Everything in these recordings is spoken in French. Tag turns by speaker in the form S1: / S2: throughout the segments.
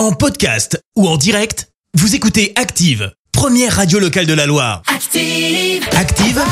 S1: En podcast ou en direct, vous écoutez Active, première radio locale de la Loire.
S2: Active.
S1: Active,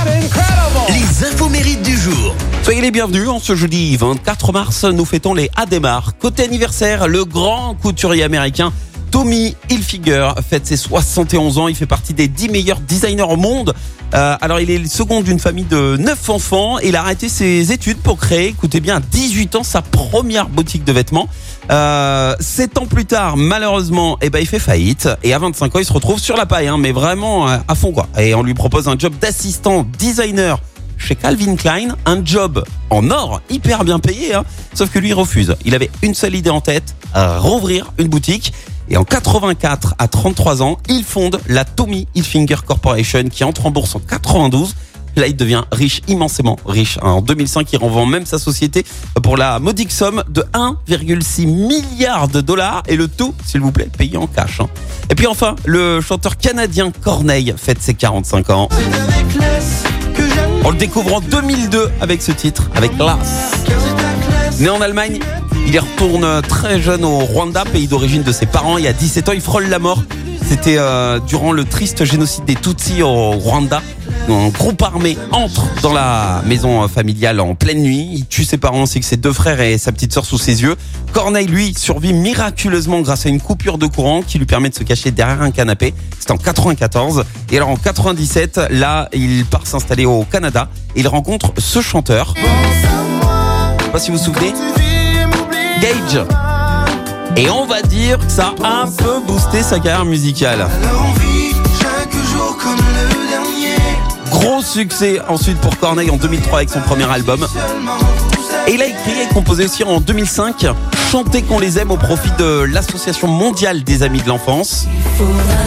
S1: les infos mérites du jour.
S3: Soyez les bienvenus en ce jeudi 24 mars, nous fêtons les Ademar. Côté anniversaire, le grand couturier américain Tommy Hilfiger fête ses 71 ans, il fait partie des 10 meilleurs designers au monde. Euh, alors il est le second d'une famille de 9 enfants il a arrêté ses études pour créer, écoutez bien, à 18 ans sa première boutique de vêtements. Euh, 7 ans plus tard, malheureusement, eh ben, il fait faillite et à 25 ans il se retrouve sur la paille, hein, mais vraiment euh, à fond quoi. Et on lui propose un job d'assistant designer chez Calvin Klein, un job en or, hyper bien payé, hein, sauf que lui il refuse. Il avait une seule idée en tête, euh, rouvrir une boutique. Et en 84, à 33 ans, il fonde la Tommy Hilfiger Corporation qui entre en bourse en 92. Là, il devient riche, immensément riche. En 2005, il revend même sa société pour la modique somme de 1,6 milliard de dollars. Et le tout, s'il vous plaît, payé en cash. hein. Et puis enfin, le chanteur canadien Corneille fête ses 45 ans. On le découvre en 2002 avec ce titre, avec Glass. Né en Allemagne, il retourne très jeune au Rwanda, pays d'origine de ses parents. Il y a 17 ans, il frôle la mort. C'était euh, durant le triste génocide des Tutsis au Rwanda. Un groupe armé entre dans la maison familiale en pleine nuit. Il tue ses parents ainsi que ses deux frères et sa petite sœur sous ses yeux. Corneille, lui, survit miraculeusement grâce à une coupure de courant qui lui permet de se cacher derrière un canapé. C'était en 94. Et alors en 97, là, il part s'installer au Canada. Et il rencontre ce chanteur. Je sais pas si vous vous souvenez. Gage. Et on va dire que ça a un peu boosté sa carrière musicale. Gros succès ensuite pour Corneille en 2003 avec son premier album. Et il a écrit et composé aussi en 2005 Chanter qu'on les aime au profit de l'Association mondiale des amis de l'enfance.
S2: Faudra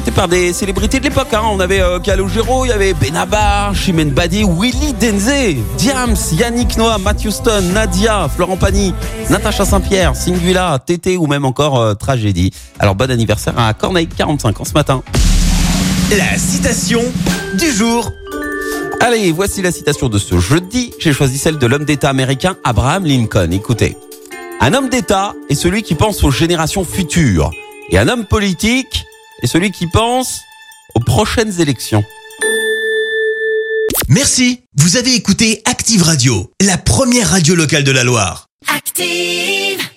S3: Par des célébrités de l'époque. Hein. On avait euh, Calogero, il y avait Benabar, Chimène Badi, Willy Denze, Diams, Yannick Noah, Matthew Stone, Nadia, Florent Pagny, Natacha Saint-Pierre, Singula, Tété ou même encore euh, Tragédie. Alors bon anniversaire à Corneille, 45 ans ce matin.
S1: La citation du jour.
S3: Allez, voici la citation de ce jeudi. J'ai choisi celle de l'homme d'État américain Abraham Lincoln. Écoutez. Un homme d'État est celui qui pense aux générations futures. Et un homme politique est celui qui pense aux prochaines élections.
S1: Merci, vous avez écouté Active Radio, la première radio locale de la Loire.
S2: Active.